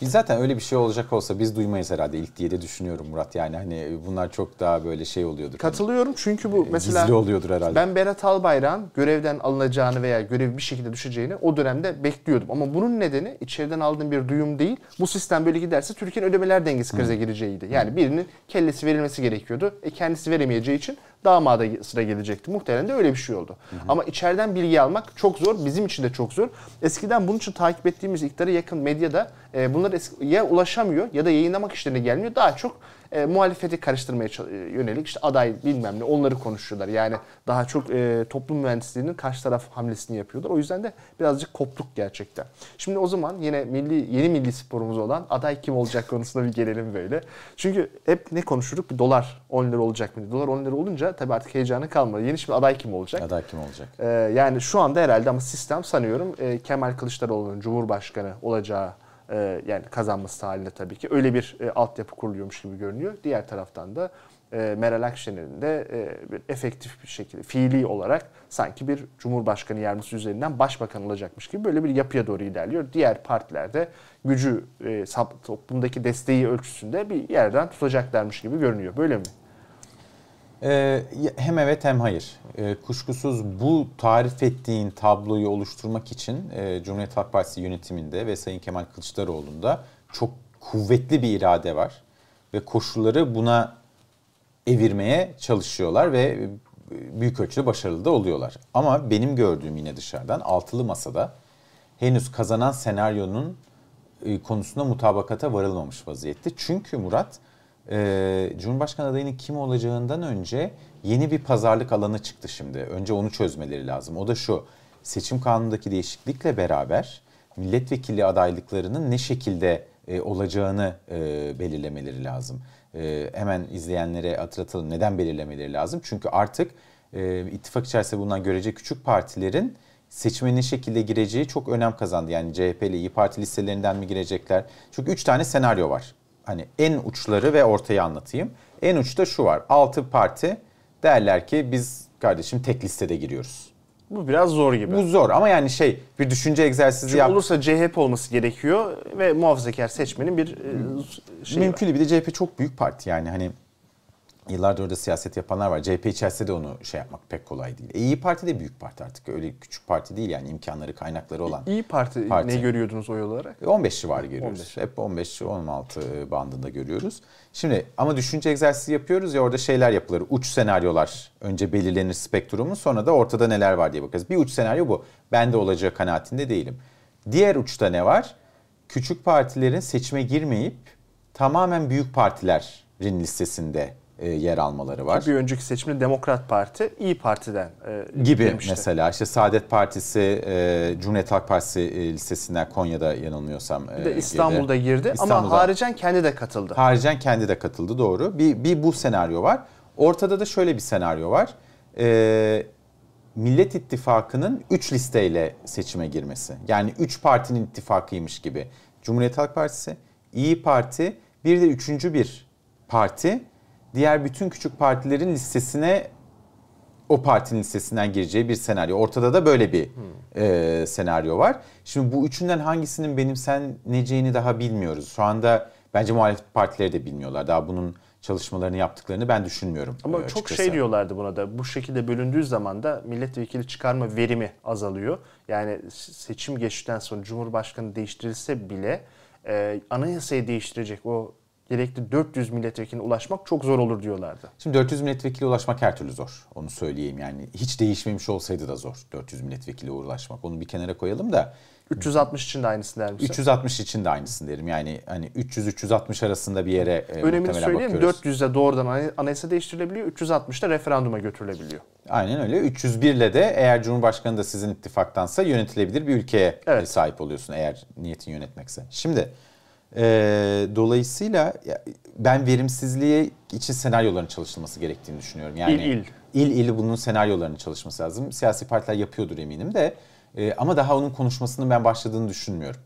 Biz zaten öyle bir şey olacak olsa biz duymayız herhalde ilk diye de düşünüyorum Murat. Yani hani bunlar çok daha böyle şey oluyordur. Katılıyorum çünkü bu mesela gizli oluyordur herhalde. Ben Berat Albayrak'ın görevden alınacağını veya görevi bir şekilde düşeceğini o dönemde bekliyordum. Ama bunun nedeni içeriden aldığım bir duyum değil. Bu sistem böyle giderse Türkiye'nin ödemeler dengesi krize gireceğiydi. Yani birinin kellesi verilmesi gerekiyordu. E kendisi veremeyeceği için damada sıra gelecekti. Muhtemelen de öyle bir şey oldu. Hı hı. Ama içeriden bilgi almak çok zor. Bizim için de çok zor. Eskiden bunun için takip ettiğimiz iktidara yakın medyada e, bunlar ya ulaşamıyor ya da yayınlamak işlerine gelmiyor. Daha çok e, muhalefeti karıştırmaya e, yönelik işte aday bilmem ne onları konuşuyorlar. Yani daha çok e, toplum mühendisliğinin karşı taraf hamlesini yapıyorlar. O yüzden de birazcık koptuk gerçekten. Şimdi o zaman yine milli yeni milli sporumuz olan aday kim olacak konusuna bir gelelim böyle. Çünkü hep ne konuşurduk? Bir dolar 10 lira olacak mı? Dolar 10 lira olunca tabii artık heyecanı kalmadı. Yeni şimdi aday kim olacak? Aday kim olacak? E, yani şu anda herhalde ama sistem sanıyorum e, Kemal Kılıçdaroğlu'nun Cumhurbaşkanı olacağı e, yani kazanması halinde tabii ki öyle bir e, altyapı kuruluyormuş gibi görünüyor. Diğer taraftan da e, Meral Akşener'in de e, bir efektif bir şekilde fiili olarak sanki bir Cumhurbaşkanı yardımcısı üzerinden başbakan olacakmış gibi böyle bir yapıya doğru ilerliyor. Diğer partilerde gücü e, toplumdaki desteği ölçüsünde bir yerden tutacaklarmış gibi görünüyor. Böyle mi? Ee, hem evet hem hayır. Ee, kuşkusuz bu tarif ettiğin tabloyu oluşturmak için e, Cumhuriyet Halk Partisi yönetiminde ve Sayın Kemal Kılıçdaroğlu'nda çok kuvvetli bir irade var. Ve koşulları buna evirmeye çalışıyorlar ve e, büyük ölçüde başarılı da oluyorlar. Ama benim gördüğüm yine dışarıdan altılı masada henüz kazanan senaryonun e, konusunda mutabakata varılmamış vaziyette. Çünkü Murat e, Cumhurbaşkanı adayının kim olacağından önce yeni bir pazarlık alanı çıktı şimdi. Önce onu çözmeleri lazım. O da şu, seçim kanunundaki değişiklikle beraber milletvekili adaylıklarının ne şekilde e, olacağını e, belirlemeleri lazım. E, hemen izleyenlere hatırlatalım neden belirlemeleri lazım. Çünkü artık e, ittifak içerisinde bulunan görece küçük partilerin seçmenin şekilde gireceği çok önem kazandı. Yani CHP ile İyi Parti listelerinden mi girecekler? Çünkü üç tane senaryo var hani en uçları ve ortayı anlatayım. En uçta şu var. 6 parti derler ki biz kardeşim tek listede giriyoruz. Bu biraz zor gibi. Bu zor ama yani şey bir düşünce egzersizi Çünkü yap. olursa CHP olması gerekiyor ve muhafazakar seçmenin bir e, şey Mümkün değil. Bir de CHP çok büyük parti yani hani Yıllardır orada siyaset yapanlar var. CHP içerisinde de onu şey yapmak pek kolay değil. E, İyi Parti de büyük parti artık. Öyle küçük parti değil yani imkanları, kaynakları olan. İyi Parti, Parti. ne görüyordunuz oy olarak? 15 civarı görüyoruz. 15. Hep 15-16 bandında görüyoruz. Şimdi ama düşünce egzersizi yapıyoruz ya orada şeyler yapılır. Uç senaryolar önce belirlenir spektrumun sonra da ortada neler var diye bakarız. Bir uç senaryo bu. Ben de olacağı kanaatinde değilim. Diğer uçta ne var? Küçük partilerin seçime girmeyip tamamen büyük partilerin listesinde e, yer almaları var. Bir önceki seçimde Demokrat Parti İyi Parti'den e, gibi girmişti. mesela işte Saadet Partisi, e, Cumhuriyet Halk Partisi e, listesinden Konya'da yanılmıyorsam Bir de e, İstanbul'da girdi ama İstanbul'da. haricen kendi de katıldı. Haricen kendi de katıldı doğru. Bir, bir bu senaryo var. Ortada da şöyle bir senaryo var. Ee, Millet İttifakı'nın 3 listeyle seçime girmesi. Yani 3 partinin ittifakıymış gibi. Cumhuriyet Halk Partisi, İyi Parti, bir de üçüncü bir parti diğer bütün küçük partilerin listesine o partinin listesinden gireceği bir senaryo. Ortada da böyle bir e, senaryo var. Şimdi bu üçünden hangisinin benimseneceğini daha bilmiyoruz. Şu anda bence muhalefet partileri de bilmiyorlar. Daha bunun çalışmalarını yaptıklarını ben düşünmüyorum. Ama e, çok açıkçası. şey diyorlardı buna da. Bu şekilde bölündüğü zaman da milletvekili çıkarma verimi azalıyor. Yani seçim geçtikten sonra Cumhurbaşkanı değiştirilse bile e, anayasayı değiştirecek o gerekli 400 milletvekiline ulaşmak çok zor olur diyorlardı. Şimdi 400 milletvekili ulaşmak her türlü zor. Onu söyleyeyim yani. Hiç değişmemiş olsaydı da zor 400 milletvekili ulaşmak. Onu bir kenara koyalım da 360 için de aynısını der misin? 360 için de aynısını derim. Yani hani 300-360 arasında bir yere e, Önemini söyleyeyim bakıyoruz. 400'de doğrudan anay- anayasa değiştirilebiliyor, 360'da referanduma götürülebiliyor. Aynen öyle. 301 ile de eğer Cumhurbaşkanı da sizin ittifaktansa yönetilebilir bir ülkeye Evet. sahip oluyorsun eğer niyetin yönetmekse. Şimdi e, dolayısıyla ben verimsizliğe için senaryoların çalışılması gerektiğini düşünüyorum. Yani İl il. il il bunun senaryolarının çalışması lazım. Siyasi partiler yapıyordur eminim de e, ama daha onun konuşmasının ben başladığını düşünmüyorum.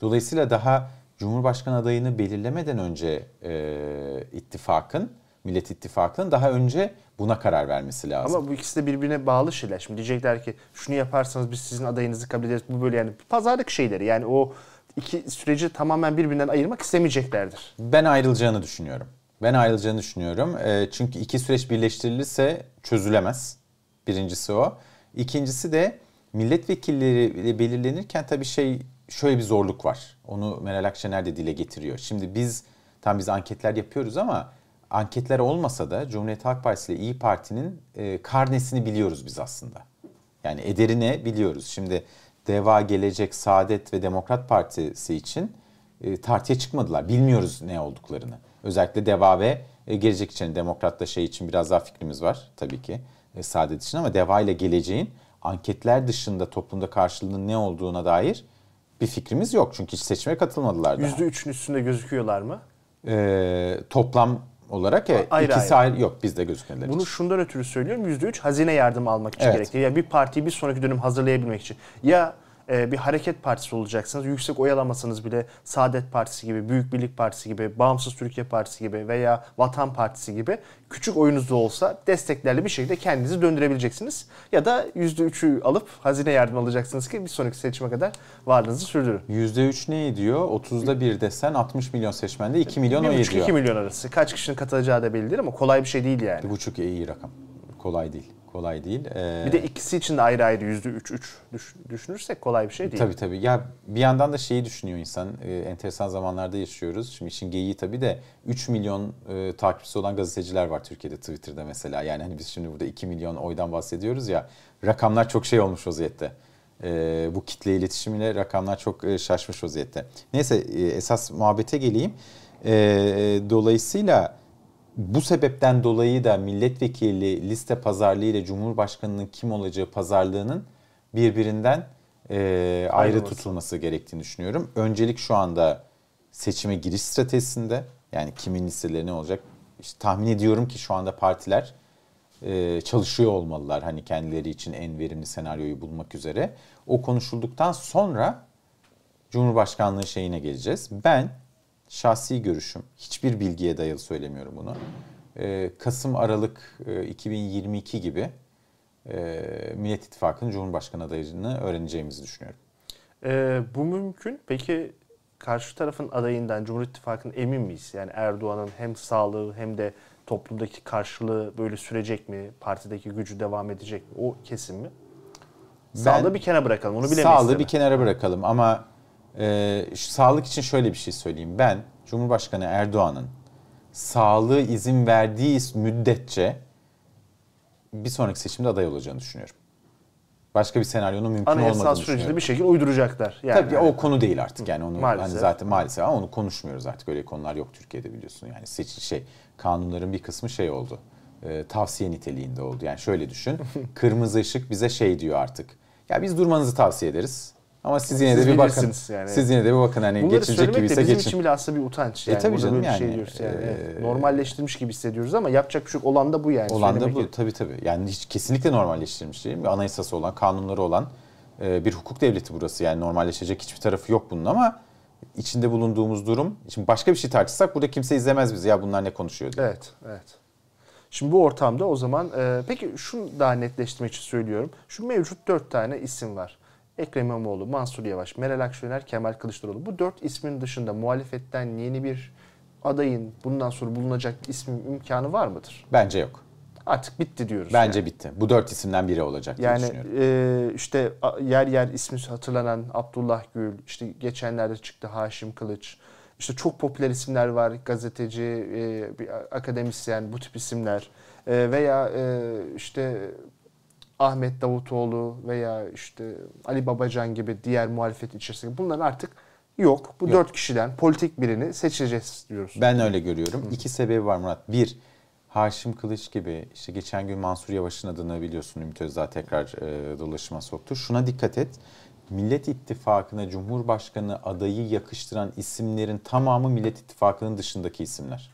Dolayısıyla daha Cumhurbaşkanı adayını belirlemeden önce e, ittifakın, Millet İttifakı'nın daha önce buna karar vermesi lazım. Ama bu ikisi de birbirine bağlı şeyler. Şimdi diyecekler ki şunu yaparsanız biz sizin adayınızı kabul ederiz. Bu böyle yani pazarlık şeyleri. Yani o iki süreci tamamen birbirinden ayırmak istemeyeceklerdir. Ben ayrılacağını düşünüyorum. Ben ayrılacağını düşünüyorum. E, çünkü iki süreç birleştirilirse çözülemez. Birincisi o. İkincisi de milletvekilleri belirlenirken tabii şey şöyle bir zorluk var. Onu Meral Akşener de dile getiriyor. Şimdi biz tam biz anketler yapıyoruz ama anketler olmasa da Cumhuriyet Halk Partisi ile İyi Parti'nin e, karnesini biliyoruz biz aslında. Yani ederini biliyoruz. Şimdi Deva, Gelecek, Saadet ve Demokrat Partisi için e, tartıya çıkmadılar. Bilmiyoruz ne olduklarını. Özellikle Deva ve e, Gelecek için, Demokrat'ta şey için biraz daha fikrimiz var tabii ki. E, Saadet için ama Deva ile Geleceğin anketler dışında toplumda karşılığının ne olduğuna dair bir fikrimiz yok. Çünkü hiç seçime katılmadılar daha. %3'ün üstünde gözüküyorlar mı? E, toplam olarak ya, Ayrı ikisi ayrı. ayrı. Yok bizde gözükmediler. Bunu şundan ötürü söylüyorum. %3 hazine yardımı almak için Evet. gerekli. Ya bir partiyi bir sonraki dönem hazırlayabilmek için. Ya e, bir hareket partisi olacaksınız. Yüksek oy alamasanız bile Saadet Partisi gibi, Büyük Birlik Partisi gibi, Bağımsız Türkiye Partisi gibi veya Vatan Partisi gibi küçük oyunuz da olsa desteklerle bir şekilde kendinizi döndürebileceksiniz. Ya da %3'ü alıp hazine yardımı alacaksınız ki bir sonraki seçime kadar varlığınızı sürdürün. %3 ne ediyor? 30'da bir desen 60 milyon seçmende 2 milyon oy 1,5-2 ediyor. milyon arası. Kaç kişinin katılacağı da belli değil ama kolay bir şey değil yani. Bir buçuk iyi rakam. Kolay değil. Kolay değil. Ee, Bir de ikisi için de ayrı ayrı %3-3 düş- düşünürsek kolay bir şey değil. Tabii tabii. Ya bir yandan da şeyi düşünüyor insan. e, enteresan zamanlarda yaşıyoruz. Şimdi işin geyiği tabii de 3 milyon e, takipçisi olan gazeteciler var Türkiye'de Twitter'da mesela. Yani hani biz şimdi burada 2 milyon oydan bahsediyoruz ya. Rakamlar çok şey olmuş vaziyette. E, bu kitle iletişimiyle rakamlar çok e, şaşmış vaziyette. Neyse e, esas muhabbete geleyim. E, dolayısıyla bu sebepten dolayı da milletvekili liste pazarlığı ile Cumhurbaşkanı'nın kim olacağı pazarlığının birbirinden e, ayrı Ayrılması. tutulması gerektiğini düşünüyorum. Öncelik şu anda seçime giriş stratejisinde yani kimin listeleri ne olacak işte tahmin ediyorum ki şu anda partiler e, çalışıyor olmalılar hani kendileri için en verimli senaryoyu bulmak üzere. O konuşulduktan sonra Cumhurbaşkanlığı şeyine geleceğiz. Ben şahsi görüşüm, hiçbir bilgiye dayalı söylemiyorum bunu. Ee, Kasım Aralık e, 2022 gibi e, Millet İttifakı'nın Cumhurbaşkanı adayını öğreneceğimizi düşünüyorum. Ee, bu mümkün. Peki karşı tarafın adayından Cumhur İttifakı'nın emin miyiz? Yani Erdoğan'ın hem sağlığı hem de Toplumdaki karşılığı böyle sürecek mi? Partideki gücü devam edecek mi? O kesim mi? Sağlığı bir kenara bırakalım. Onu bilemeyiz. Sağlığı bir kenara bırakalım ama e, sağlık için şöyle bir şey söyleyeyim. Ben Cumhurbaşkanı Erdoğan'ın sağlığı izin verdiği müddetçe bir sonraki seçimde aday olacağını düşünüyorum. Başka bir senaryonun mümkün Anayasal olmadığını süreci de düşünüyorum. bir şekilde uyduracaklar. Yani Tabii o konu değil artık yani onu Maalesef. hani zaten maalesef ama onu konuşmuyoruz artık öyle konular yok Türkiye'de biliyorsun yani seç şey kanunların bir kısmı şey oldu e, tavsiye niteliğinde oldu yani şöyle düşün kırmızı ışık bize şey diyor artık ya biz durmanızı tavsiye ederiz ama siz yine Siz de bir bakın yani. siz yine de bir bakın hani Bunları geçilecek söylemek de gibiyse bizim geçin. için bile aslında bir utanç. E Yani tabii Burada canım bir şey yani, diyoruz yani. e. Normalleştirmiş gibi hissediyoruz ama yapacak bir şey. Olan da bu yani. Olan da bu yok. tabii tabii. Yani hiç kesinlikle normalleştirilmiş değil. Bir anayasası olan, kanunları olan e, bir hukuk devleti burası. Yani normalleşecek hiçbir tarafı yok bunun ama içinde bulunduğumuz durum. Şimdi başka bir şey tartışsak burada kimse izlemez bizi. Ya bunlar ne konuşuyor diye. Evet, evet. Şimdi bu ortamda o zaman e, peki şunu daha netleştirmek için söylüyorum. Şu mevcut dört tane isim var. Ekrem İmamoğlu, Mansur Yavaş, Meral Akşener, Kemal Kılıçdaroğlu. Bu dört ismin dışında muhalefetten yeni bir adayın bundan sonra bulunacak ismin imkanı var mıdır? Bence yok. Artık bitti diyoruz. Bence yani. bitti. Bu dört isimden biri olacak diye Yani düşünüyorum. e, işte yer yer ismi hatırlanan Abdullah Gül, işte geçenlerde çıktı Haşim Kılıç. İşte çok popüler isimler var. Gazeteci, e, bir akademisyen bu tip isimler. E, veya e, işte Ahmet Davutoğlu veya işte Ali Babacan gibi diğer muhalefet içerisinde bunların artık yok. Bu Yok. dört kişiden politik birini seçeceğiz diyoruz. Ben öyle görüyorum. İki sebebi var Murat. Bir, Haşim Kılıç gibi işte geçen gün Mansur Yavaş'ın adını biliyorsun Ümit Özdağ tekrar e, dolaşıma soktu. Şuna dikkat et. Millet İttifakı'na Cumhurbaşkanı adayı yakıştıran isimlerin tamamı Millet İttifakı'nın dışındaki isimler.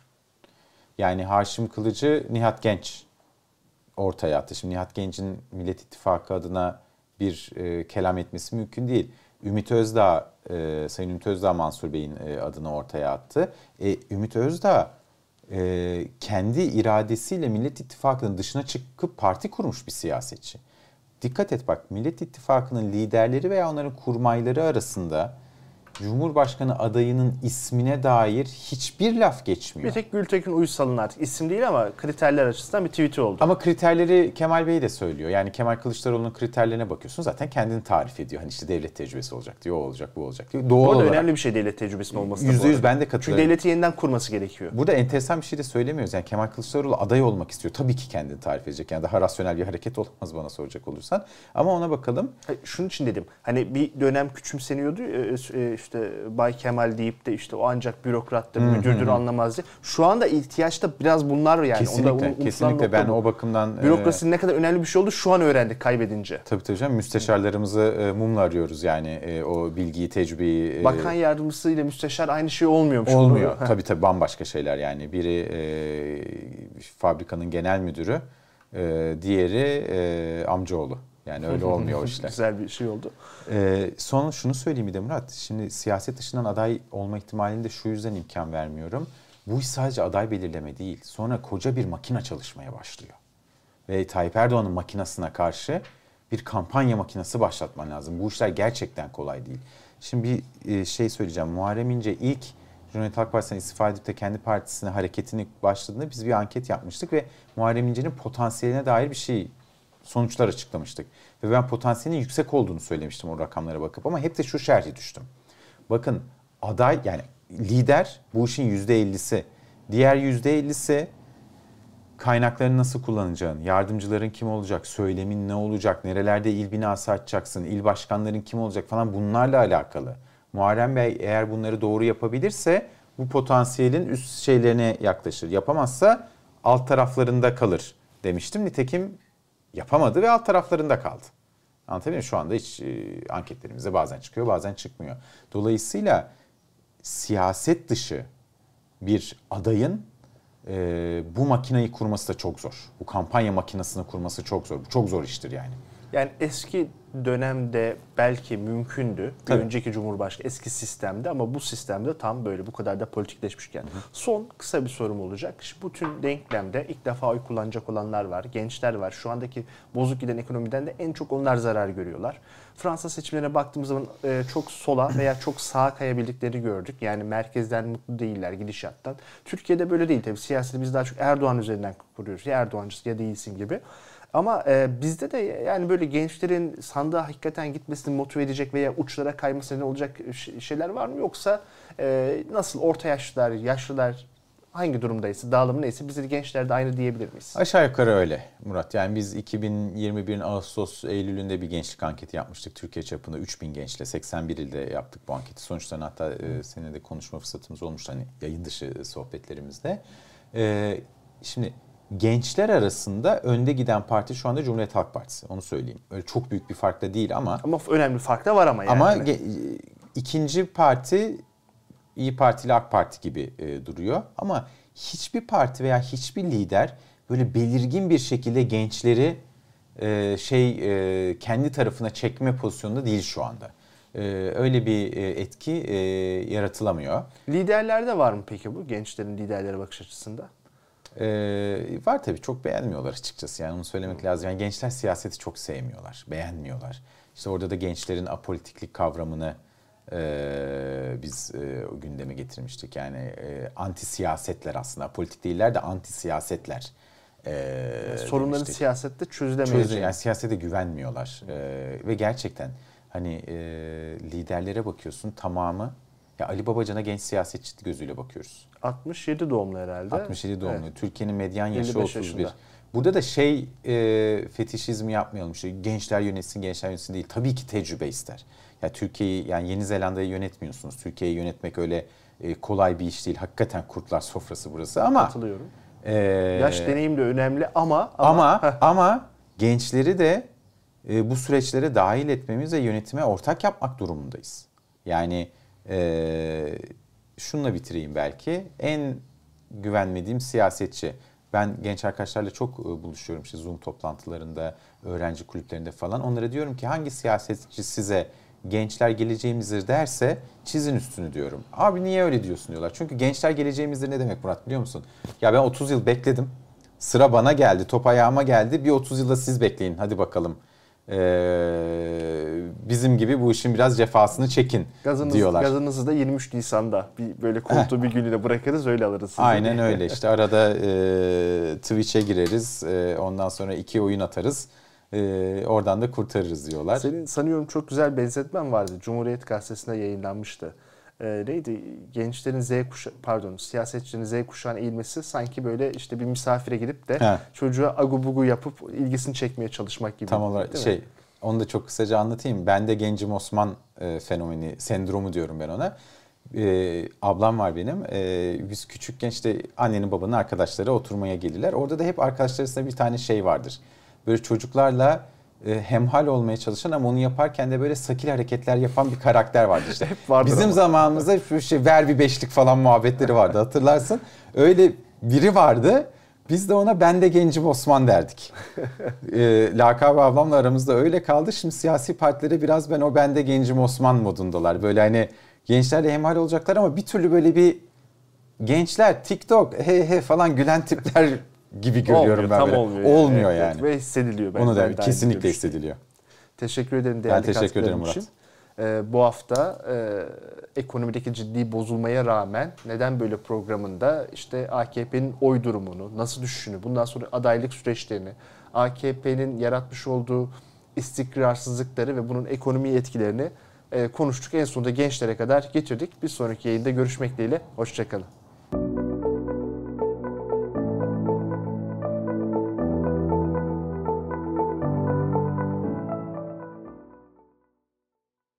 Yani Haşim Kılıcı Nihat Genç ortaya attı. Şimdi Nihat Genç'in Millet İttifakı adına bir e, kelam etmesi mümkün değil. Ümit Özdağ, e, Sayın Ümit Özdağ Mansur Bey'in e, adını ortaya attı. E, Ümit Özdağ e, kendi iradesiyle Millet İttifakı'nın dışına çıkıp parti kurmuş bir siyasetçi. Dikkat et bak Millet İttifakı'nın liderleri veya onların kurmayları arasında Cumhurbaşkanı adayının ismine dair hiçbir laf geçmiyor. Bir tek Gültekin Uysal'ın artık isim değil ama kriterler açısından bir tweet'i oldu. Ama kriterleri Kemal Bey de söylüyor. Yani Kemal Kılıçdaroğlu'nun kriterlerine bakıyorsun zaten kendini tarif ediyor. Hani işte devlet tecrübesi olacak diyor, o olacak, bu olacak diyor. Doğal Bu olarak. önemli bir şey devlet tecrübesinin olması Yüzde yüz ben de Çünkü katılıyorum. devleti yeniden kurması gerekiyor. Burada enteresan bir şey de söylemiyoruz. Yani Kemal Kılıçdaroğlu aday olmak istiyor. Tabii ki kendini tarif edecek. Yani daha rasyonel bir hareket olamaz bana soracak olursan. Ama ona bakalım. Hayır, Şunun için dedim. Hani bir dönem küçümseniyordu e, e, işte Bay Kemal deyip de işte o ancak bürokrattır, müdürdür anlamaz diye. Şu anda ihtiyaçta biraz bunlar yani. Onda kesinlikle, unutulan kesinlikle ben bu. o bakımdan... e, Bürokrasinin ne kadar önemli bir şey oldu şu an öğrendik kaybedince. Tabii tabii canım müsteşarlarımızı e, mumla arıyoruz yani e, o bilgiyi, tecrübeyi. e, Bakan yardımcısı ile müsteşar aynı şey olmuyormuş. Olmuyor. Bunu- tabii tabii bambaşka şeyler yani. Biri e, fabrikanın genel müdürü, e, diğeri e, amcaoğlu. Yani öyle olmuyor o işler. Güzel bir şey oldu. E, son şunu söyleyeyim bir de Murat. Şimdi siyaset dışından aday olma ihtimalini de şu yüzden imkan vermiyorum. Bu iş sadece aday belirleme değil. Sonra koca bir makine çalışmaya başlıyor. Ve Tayyip Erdoğan'ın makinasına karşı bir kampanya makinesi başlatman lazım. Bu işler gerçekten kolay değil. Şimdi bir e, şey söyleyeceğim. Muharrem İnce ilk Cumhuriyet Halk Partisi'nden istifa edip de kendi partisine hareketini başladığında biz bir anket yapmıştık ve Muharrem İnce'nin potansiyeline dair bir şey sonuçlar açıklamıştık. Ve ben potansiyelinin yüksek olduğunu söylemiştim o rakamlara bakıp ama hep de şu şerhi düştüm. Bakın aday yani lider bu işin %50'si. Diğer %50'si kaynaklarını nasıl kullanacağın, yardımcıların kim olacak, söylemin ne olacak, nerelerde il binası açacaksın, il başkanların kim olacak falan bunlarla alakalı. Muharrem Bey eğer bunları doğru yapabilirse bu potansiyelin üst şeylerine yaklaşır. Yapamazsa alt taraflarında kalır demiştim. Nitekim yapamadı ve alt taraflarında kaldı. Anlatabiliyor muyum? Şu anda hiç e, anketlerimizde bazen çıkıyor bazen çıkmıyor. Dolayısıyla siyaset dışı bir adayın e, bu makineyi kurması da çok zor. Bu kampanya makinesini kurması çok zor. Bu çok zor iştir yani. Yani eski dönemde belki mümkündü. Bir önceki Cumhurbaşkanı eski sistemde ama bu sistemde tam böyle bu kadar da politikleşmişken. Son kısa bir sorum olacak. Şimdi bu tüm denklemde ilk defa oy kullanacak olanlar var, gençler var. Şu andaki bozuk giden ekonomiden de en çok onlar zarar görüyorlar. Fransa seçimlerine baktığımız zaman e, çok sola veya çok sağa kayabildiklerini gördük. Yani merkezden mutlu değiller gidişattan. Türkiye'de böyle değil tabii. Siyaseti biz daha çok Erdoğan üzerinden kuruyoruz. Ya Erdoğancısın ya değilsin gibi. Ama e, bizde de yani böyle gençlerin sandığa hakikaten gitmesini motive edecek veya uçlara kaymasına ne olacak şeyler var mı? Yoksa e, nasıl orta yaşlılar, yaşlılar hangi durumdaysa, dağılım neyse biz de gençler de aynı diyebilir miyiz? Aşağı yukarı öyle Murat. Yani biz 2021'in Ağustos Eylül'ünde bir gençlik anketi yapmıştık. Türkiye çapında 3000 gençle 81 ilde yaptık bu anketi. Sonuçlarını hatta e, seninle de konuşma fırsatımız olmuştu hani yayın dışı sohbetlerimizde. E, şimdi gençler arasında önde giden parti şu anda Cumhuriyet Halk Partisi. Onu söyleyeyim. Öyle çok büyük bir fark da değil ama Ama önemli fark da var ama yani. ama ge- ikinci parti İyi Parti ile AK Parti gibi e, duruyor. Ama hiçbir parti veya hiçbir lider böyle belirgin bir şekilde gençleri e, şey e, kendi tarafına çekme pozisyonunda değil şu anda. E, öyle bir e, etki e, yaratılamıyor. Liderlerde var mı peki bu gençlerin liderlere bakış açısında? E, var tabii çok beğenmiyorlar açıkçası. Yani onu söylemek lazım. Yani gençler siyaseti çok sevmiyorlar, beğenmiyorlar. İşte orada da gençlerin apolitiklik kavramını e, biz e, o gündeme getirmiştik. Yani e, anti siyasetler aslında politik değiller de anti siyasetler. E, Sorunların demiştik. siyasette Çözü, çözülemeyeceği. yani siyasete güvenmiyorlar E, ve gerçekten hani e, liderlere bakıyorsun tamamı ya Ali Babacan'a genç siyasetçi gözüyle bakıyoruz. 67 doğumlu herhalde. 67 doğumlu. Evet. Türkiye'nin medyan yaşı 55 31. yaşında. Burada da şey e, fetişizmi yapmayalım işte gençler yönetsin gençler yönetsin değil. Tabii ki tecrübe ister. Ya Türkiye'yi yani Yeni Zelanda'yı yönetmiyorsunuz. Türkiye'yi yönetmek öyle e, kolay bir iş değil. Hakikaten kurtlar sofrası burası ama Katılıyorum. e, Yaş deneyim de önemli ama ama Heh, ama gençleri de e, bu süreçlere dahil etmemiz ve yönetime ortak yapmak durumundayız. Yani e, şununla bitireyim belki. En güvenmediğim siyasetçi. Ben genç arkadaşlarla çok e, buluşuyorum işte Zoom toplantılarında, öğrenci kulüplerinde falan. Onlara diyorum ki hangi siyasetçi size gençler geleceğimizdir derse çizin üstünü diyorum. Abi niye öyle diyorsun diyorlar. Çünkü gençler geleceğimizdir ne demek Murat biliyor musun? Ya ben 30 yıl bekledim. Sıra bana geldi, top ayağıma geldi. Bir 30 yılda siz bekleyin hadi bakalım. Ee, bizim gibi bu işin biraz cefasını çekin Gazınız, diyorlar. Gazınızı da 23 Nisan'da bir böyle koltuğu bir gününe bırakırız öyle alırız sizi. Aynen öyle işte arada e, Twitch'e gireriz e, ondan sonra iki oyun atarız e, oradan da kurtarırız diyorlar. Senin sanıyorum çok güzel benzetmen vardı. Cumhuriyet Gazetesi'nde yayınlanmıştı. Ee, neydi? Gençlerin Z kuşağı, pardon siyasetçinin Z kuşağına eğilmesi sanki böyle işte bir misafire gidip de He. çocuğa agu bugu yapıp ilgisini çekmeye çalışmak gibi. Tam olarak değil mi? şey onu da çok kısaca anlatayım. Ben de gencim Osman e, fenomeni, sendromu diyorum ben ona. E, ablam var benim. E, biz küçükken işte annenin babanın arkadaşları oturmaya gelirler. Orada da hep arkadaşlar arasında bir tane şey vardır. Böyle çocuklarla e, hemhal olmaya çalışan ama onu yaparken de böyle sakil hareketler yapan bir karakter vardı işte. Hep vardır Bizim ama. zamanımızda şu şey ver bir beşlik falan muhabbetleri vardı hatırlarsın. Öyle biri vardı. Biz de ona ben de gencim Osman derdik. e, lakabı ablamla aramızda öyle kaldı. Şimdi siyasi partilere biraz ben o ben de gencim Osman modundalar. Böyle hani gençlerle hemhal olacaklar ama bir türlü böyle bir gençler TikTok he he falan gülen tipler gibi görüyorum Olmuyor, ben tam böyle. olmuyor. Olmuyor Evet, yani. evet. Ve hissediliyor. Ben Onu da kesinlikle hissediliyor. Teşekkür ederim değerli teşekkür ederim Murat. için. Ee, bu hafta e, ekonomideki ciddi bozulmaya rağmen neden böyle programında işte AKP'nin oy durumunu, nasıl düşüşünü, bundan sonra adaylık süreçlerini, AKP'nin yaratmış olduğu istikrarsızlıkları ve bunun ekonomiye etkilerini e, konuştuk. En sonunda gençlere kadar getirdik. Bir sonraki yayında görüşmek dileğiyle. Hoşçakalın.